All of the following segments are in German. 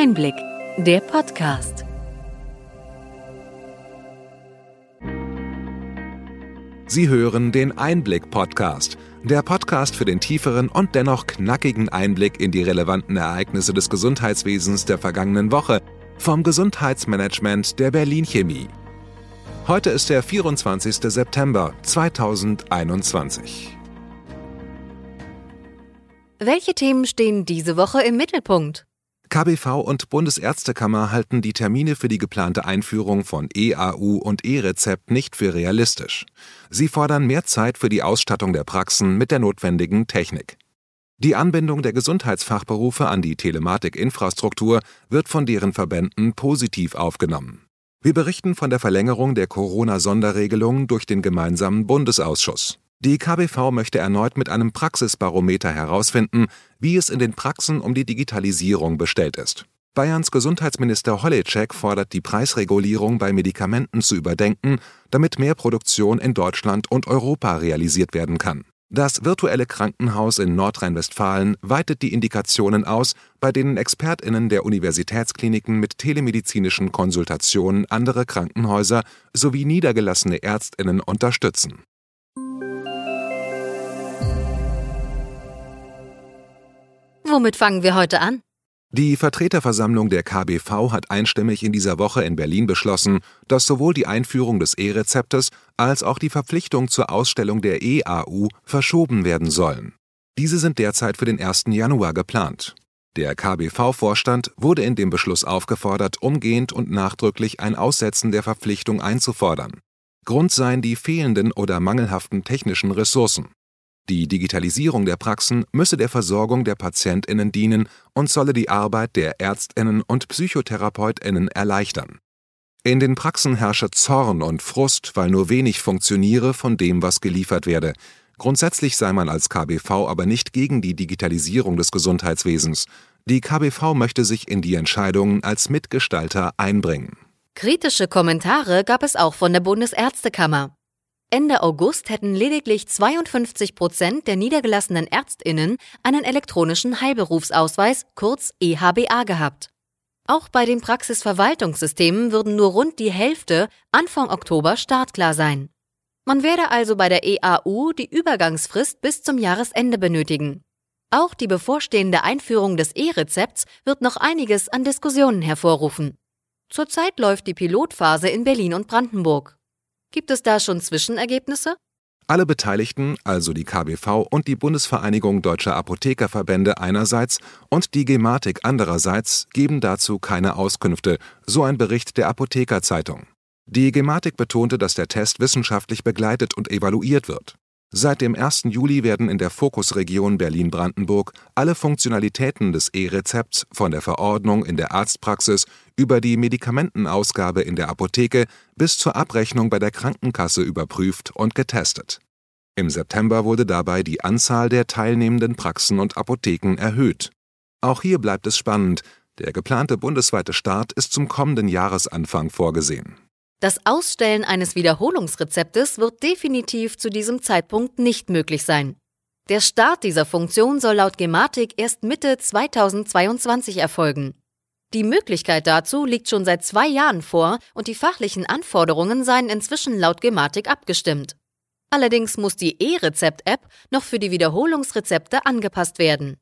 Einblick, der Podcast. Sie hören den Einblick-Podcast, der Podcast für den tieferen und dennoch knackigen Einblick in die relevanten Ereignisse des Gesundheitswesens der vergangenen Woche vom Gesundheitsmanagement der Berlin Chemie. Heute ist der 24. September 2021. Welche Themen stehen diese Woche im Mittelpunkt? KBV und Bundesärztekammer halten die Termine für die geplante Einführung von EAU und E-Rezept nicht für realistisch. Sie fordern mehr Zeit für die Ausstattung der Praxen mit der notwendigen Technik. Die Anbindung der Gesundheitsfachberufe an die Telematikinfrastruktur wird von deren Verbänden positiv aufgenommen. Wir berichten von der Verlängerung der Corona-Sonderregelung durch den gemeinsamen Bundesausschuss. Die KBV möchte erneut mit einem Praxisbarometer herausfinden, wie es in den Praxen um die Digitalisierung bestellt ist. Bayerns Gesundheitsminister Holitschek fordert die Preisregulierung bei Medikamenten zu überdenken, damit mehr Produktion in Deutschland und Europa realisiert werden kann. Das virtuelle Krankenhaus in Nordrhein-Westfalen weitet die Indikationen aus, bei denen Expertinnen der Universitätskliniken mit telemedizinischen Konsultationen andere Krankenhäuser sowie niedergelassene Ärztinnen unterstützen. Womit fangen wir heute an? Die Vertreterversammlung der KBV hat einstimmig in dieser Woche in Berlin beschlossen, dass sowohl die Einführung des E-Rezeptes als auch die Verpflichtung zur Ausstellung der EAU verschoben werden sollen. Diese sind derzeit für den 1. Januar geplant. Der KBV-Vorstand wurde in dem Beschluss aufgefordert, umgehend und nachdrücklich ein Aussetzen der Verpflichtung einzufordern. Grund seien die fehlenden oder mangelhaften technischen Ressourcen. Die Digitalisierung der Praxen müsse der Versorgung der Patientinnen dienen und solle die Arbeit der Ärztinnen und Psychotherapeutinnen erleichtern. In den Praxen herrsche Zorn und Frust, weil nur wenig funktioniere von dem, was geliefert werde. Grundsätzlich sei man als KBV aber nicht gegen die Digitalisierung des Gesundheitswesens. Die KBV möchte sich in die Entscheidungen als Mitgestalter einbringen. Kritische Kommentare gab es auch von der Bundesärztekammer. Ende August hätten lediglich 52 Prozent der niedergelassenen Ärztinnen einen elektronischen Heilberufsausweis, kurz EHBA, gehabt. Auch bei den Praxisverwaltungssystemen würden nur rund die Hälfte Anfang Oktober startklar sein. Man werde also bei der EAU die Übergangsfrist bis zum Jahresende benötigen. Auch die bevorstehende Einführung des E-Rezepts wird noch einiges an Diskussionen hervorrufen. Zurzeit läuft die Pilotphase in Berlin und Brandenburg. Gibt es da schon Zwischenergebnisse? Alle Beteiligten, also die KBV und die Bundesvereinigung Deutscher Apothekerverbände einerseits und die Gematik andererseits, geben dazu keine Auskünfte, so ein Bericht der Apothekerzeitung. Die Gematik betonte, dass der Test wissenschaftlich begleitet und evaluiert wird. Seit dem 1. Juli werden in der Fokusregion Berlin-Brandenburg alle Funktionalitäten des E-Rezepts von der Verordnung in der Arztpraxis über die Medikamentenausgabe in der Apotheke bis zur Abrechnung bei der Krankenkasse überprüft und getestet. Im September wurde dabei die Anzahl der teilnehmenden Praxen und Apotheken erhöht. Auch hier bleibt es spannend, der geplante bundesweite Start ist zum kommenden Jahresanfang vorgesehen. Das Ausstellen eines Wiederholungsrezeptes wird definitiv zu diesem Zeitpunkt nicht möglich sein. Der Start dieser Funktion soll laut Gematik erst Mitte 2022 erfolgen. Die Möglichkeit dazu liegt schon seit zwei Jahren vor und die fachlichen Anforderungen seien inzwischen laut Gematik abgestimmt. Allerdings muss die E-Rezept-App noch für die Wiederholungsrezepte angepasst werden.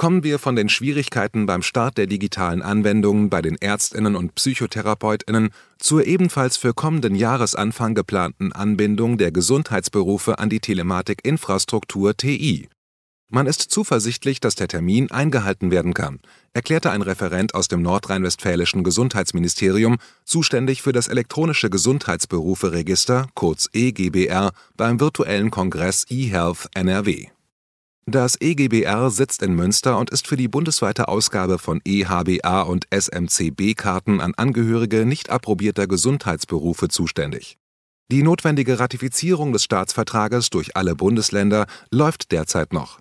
Kommen wir von den Schwierigkeiten beim Start der digitalen Anwendungen bei den Ärztinnen und Psychotherapeutinnen zur ebenfalls für kommenden Jahresanfang geplanten Anbindung der Gesundheitsberufe an die Telematikinfrastruktur TI. Man ist zuversichtlich, dass der Termin eingehalten werden kann, erklärte ein Referent aus dem nordrhein-westfälischen Gesundheitsministerium, zuständig für das elektronische Gesundheitsberufe-Register, kurz EGBR, beim virtuellen Kongress eHealth NRW. Das EGBR sitzt in Münster und ist für die bundesweite Ausgabe von EHBA und SMCB-Karten an Angehörige nicht approbierter Gesundheitsberufe zuständig. Die notwendige Ratifizierung des Staatsvertrages durch alle Bundesländer läuft derzeit noch.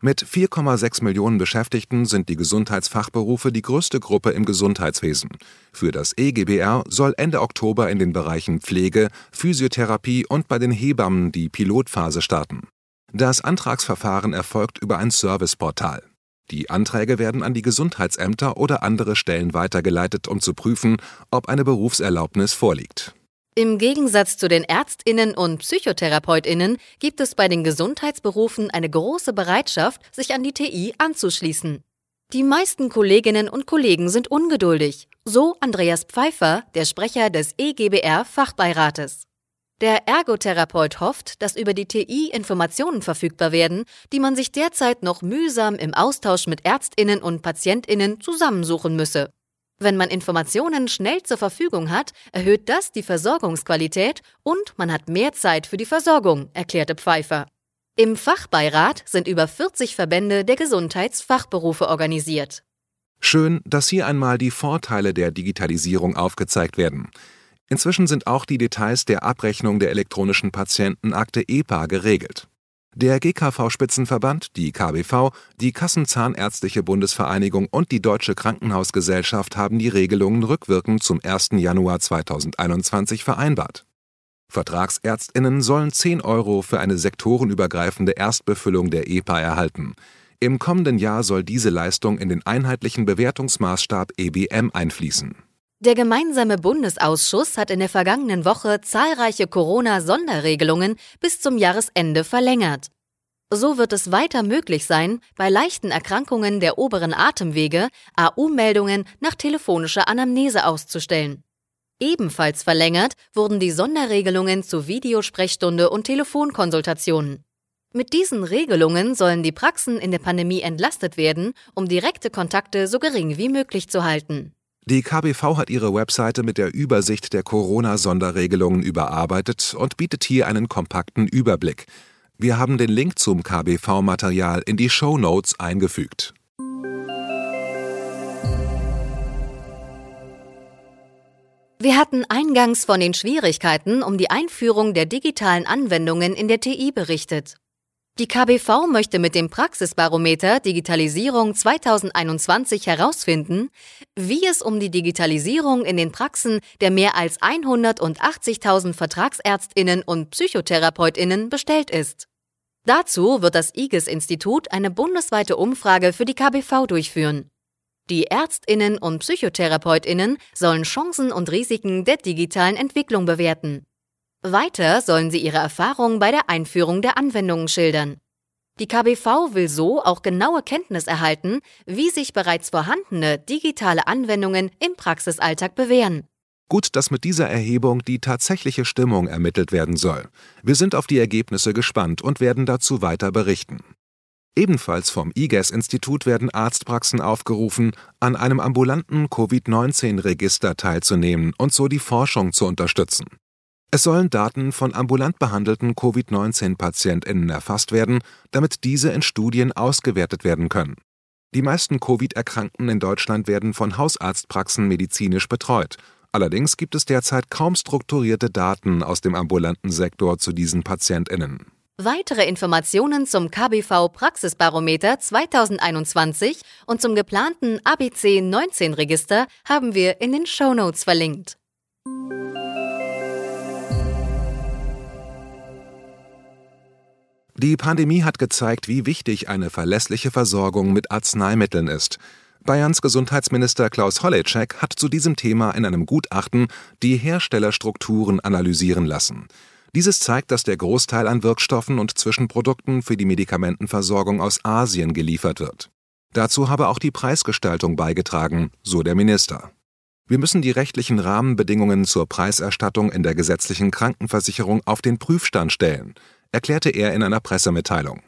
Mit 4,6 Millionen Beschäftigten sind die Gesundheitsfachberufe die größte Gruppe im Gesundheitswesen. Für das EGBR soll Ende Oktober in den Bereichen Pflege, Physiotherapie und bei den Hebammen die Pilotphase starten. Das Antragsverfahren erfolgt über ein Serviceportal. Die Anträge werden an die Gesundheitsämter oder andere Stellen weitergeleitet, um zu prüfen, ob eine Berufserlaubnis vorliegt. Im Gegensatz zu den Ärztinnen und Psychotherapeutinnen gibt es bei den Gesundheitsberufen eine große Bereitschaft, sich an die TI anzuschließen. Die meisten Kolleginnen und Kollegen sind ungeduldig, so Andreas Pfeiffer, der Sprecher des EGBR Fachbeirates. Der Ergotherapeut hofft, dass über die TI Informationen verfügbar werden, die man sich derzeit noch mühsam im Austausch mit Ärztinnen und Patientinnen zusammensuchen müsse. Wenn man Informationen schnell zur Verfügung hat, erhöht das die Versorgungsqualität und man hat mehr Zeit für die Versorgung, erklärte Pfeiffer. Im Fachbeirat sind über 40 Verbände der Gesundheitsfachberufe organisiert. Schön, dass hier einmal die Vorteile der Digitalisierung aufgezeigt werden. Inzwischen sind auch die Details der Abrechnung der elektronischen Patientenakte EPA geregelt. Der GKV-Spitzenverband, die KBV, die Kassenzahnärztliche Bundesvereinigung und die Deutsche Krankenhausgesellschaft haben die Regelungen rückwirkend zum 1. Januar 2021 vereinbart. Vertragsärztinnen sollen 10 Euro für eine sektorenübergreifende Erstbefüllung der EPA erhalten. Im kommenden Jahr soll diese Leistung in den einheitlichen Bewertungsmaßstab EBM einfließen. Der gemeinsame Bundesausschuss hat in der vergangenen Woche zahlreiche Corona-Sonderregelungen bis zum Jahresende verlängert. So wird es weiter möglich sein, bei leichten Erkrankungen der oberen Atemwege AU-Meldungen nach telefonischer Anamnese auszustellen. Ebenfalls verlängert wurden die Sonderregelungen zu Videosprechstunde und Telefonkonsultationen. Mit diesen Regelungen sollen die Praxen in der Pandemie entlastet werden, um direkte Kontakte so gering wie möglich zu halten. Die KBV hat ihre Webseite mit der Übersicht der Corona-Sonderregelungen überarbeitet und bietet hier einen kompakten Überblick. Wir haben den Link zum KBV-Material in die Show Notes eingefügt. Wir hatten eingangs von den Schwierigkeiten um die Einführung der digitalen Anwendungen in der TI berichtet. Die KBV möchte mit dem Praxisbarometer Digitalisierung 2021 herausfinden, wie es um die Digitalisierung in den Praxen der mehr als 180.000 Vertragsärztinnen und Psychotherapeutinnen bestellt ist. Dazu wird das IGES-Institut eine bundesweite Umfrage für die KBV durchführen. Die Ärztinnen und Psychotherapeutinnen sollen Chancen und Risiken der digitalen Entwicklung bewerten. Weiter sollen sie ihre Erfahrungen bei der Einführung der Anwendungen schildern. Die KBV will so auch genaue Kenntnis erhalten, wie sich bereits vorhandene digitale Anwendungen im Praxisalltag bewähren. Gut, dass mit dieser Erhebung die tatsächliche Stimmung ermittelt werden soll. Wir sind auf die Ergebnisse gespannt und werden dazu weiter berichten. Ebenfalls vom IGES-Institut werden Arztpraxen aufgerufen, an einem ambulanten Covid-19-Register teilzunehmen und so die Forschung zu unterstützen. Es sollen Daten von ambulant behandelten Covid-19-PatientInnen erfasst werden, damit diese in Studien ausgewertet werden können. Die meisten Covid-Erkrankten in Deutschland werden von Hausarztpraxen medizinisch betreut. Allerdings gibt es derzeit kaum strukturierte Daten aus dem ambulanten Sektor zu diesen PatientInnen. Weitere Informationen zum KBV Praxisbarometer 2021 und zum geplanten ABC 19 Register haben wir in den Shownotes verlinkt. Die Pandemie hat gezeigt, wie wichtig eine verlässliche Versorgung mit Arzneimitteln ist. Bayerns Gesundheitsminister Klaus Holleczek hat zu diesem Thema in einem Gutachten die Herstellerstrukturen analysieren lassen. Dieses zeigt, dass der Großteil an Wirkstoffen und Zwischenprodukten für die Medikamentenversorgung aus Asien geliefert wird. Dazu habe auch die Preisgestaltung beigetragen, so der Minister. Wir müssen die rechtlichen Rahmenbedingungen zur Preiserstattung in der gesetzlichen Krankenversicherung auf den Prüfstand stellen erklärte er in einer Pressemitteilung.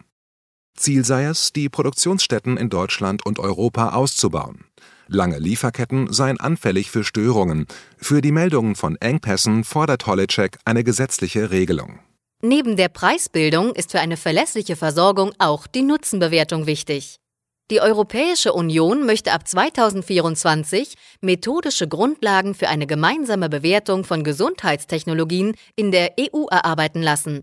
Ziel sei es, die Produktionsstätten in Deutschland und Europa auszubauen. Lange Lieferketten seien anfällig für Störungen. Für die Meldungen von Engpässen fordert Holleczek eine gesetzliche Regelung. Neben der Preisbildung ist für eine verlässliche Versorgung auch die Nutzenbewertung wichtig. Die Europäische Union möchte ab 2024 methodische Grundlagen für eine gemeinsame Bewertung von Gesundheitstechnologien in der EU erarbeiten lassen.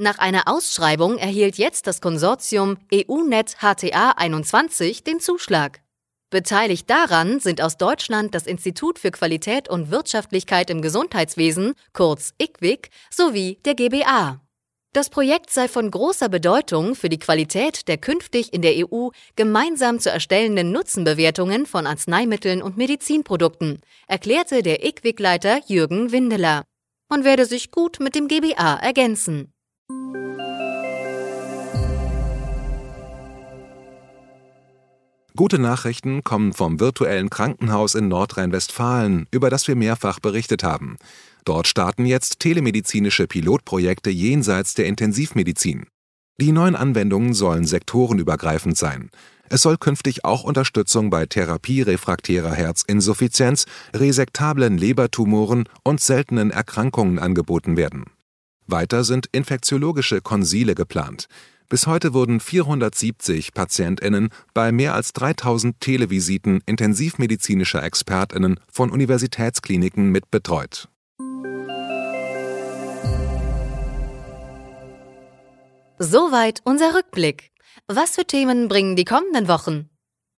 Nach einer Ausschreibung erhielt jetzt das Konsortium EUNet HTA 21 den Zuschlag. Beteiligt daran sind aus Deutschland das Institut für Qualität und Wirtschaftlichkeit im Gesundheitswesen, kurz IQWIC, sowie der GBA. Das Projekt sei von großer Bedeutung für die Qualität der künftig in der EU gemeinsam zu erstellenden Nutzenbewertungen von Arzneimitteln und Medizinprodukten, erklärte der IQWIC-Leiter Jürgen Windeler. Man werde sich gut mit dem GBA ergänzen. Gute Nachrichten kommen vom virtuellen Krankenhaus in Nordrhein-Westfalen, über das wir mehrfach berichtet haben. Dort starten jetzt telemedizinische Pilotprojekte jenseits der Intensivmedizin. Die neuen Anwendungen sollen sektorenübergreifend sein. Es soll künftig auch Unterstützung bei Therapie refraktärer Herzinsuffizienz, resektablen Lebertumoren und seltenen Erkrankungen angeboten werden. Weiter sind infektiologische Konsile geplant. Bis heute wurden 470 PatientInnen bei mehr als 3000 Televisiten intensivmedizinischer ExpertInnen von Universitätskliniken mit betreut. Soweit unser Rückblick. Was für Themen bringen die kommenden Wochen?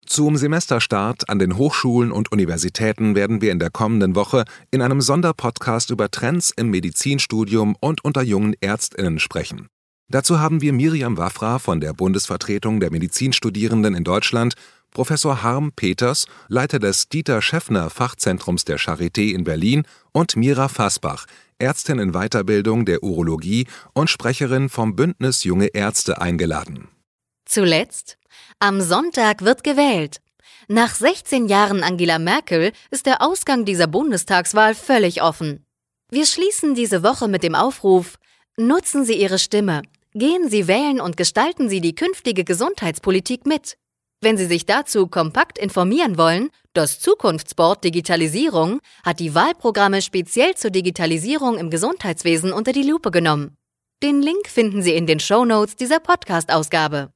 Zum Semesterstart an den Hochschulen und Universitäten werden wir in der kommenden Woche in einem Sonderpodcast über Trends im Medizinstudium und unter jungen Ärztinnen sprechen. Dazu haben wir Miriam Wafra von der Bundesvertretung der Medizinstudierenden in Deutschland, Professor Harm Peters, Leiter des Dieter Schäffner Fachzentrums der Charité in Berlin und Mira Fassbach, Ärztin in Weiterbildung der Urologie und Sprecherin vom Bündnis Junge Ärzte eingeladen. Zuletzt, am Sonntag wird gewählt. Nach 16 Jahren Angela Merkel ist der Ausgang dieser Bundestagswahl völlig offen. Wir schließen diese Woche mit dem Aufruf, nutzen Sie Ihre Stimme, gehen Sie wählen und gestalten Sie die künftige Gesundheitspolitik mit. Wenn Sie sich dazu kompakt informieren wollen, das Zukunftsboard Digitalisierung hat die Wahlprogramme speziell zur Digitalisierung im Gesundheitswesen unter die Lupe genommen. Den Link finden Sie in den Show Notes dieser Podcast-Ausgabe.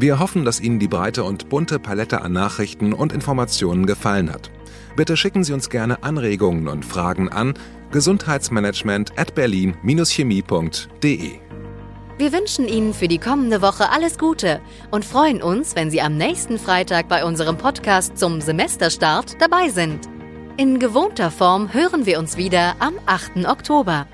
Wir hoffen, dass Ihnen die breite und bunte Palette an Nachrichten und Informationen gefallen hat. Bitte schicken Sie uns gerne Anregungen und Fragen an gesundheitsmanagement at berlin-chemie.de. Wir wünschen Ihnen für die kommende Woche alles Gute und freuen uns, wenn Sie am nächsten Freitag bei unserem Podcast zum Semesterstart dabei sind. In gewohnter Form hören wir uns wieder am 8. Oktober.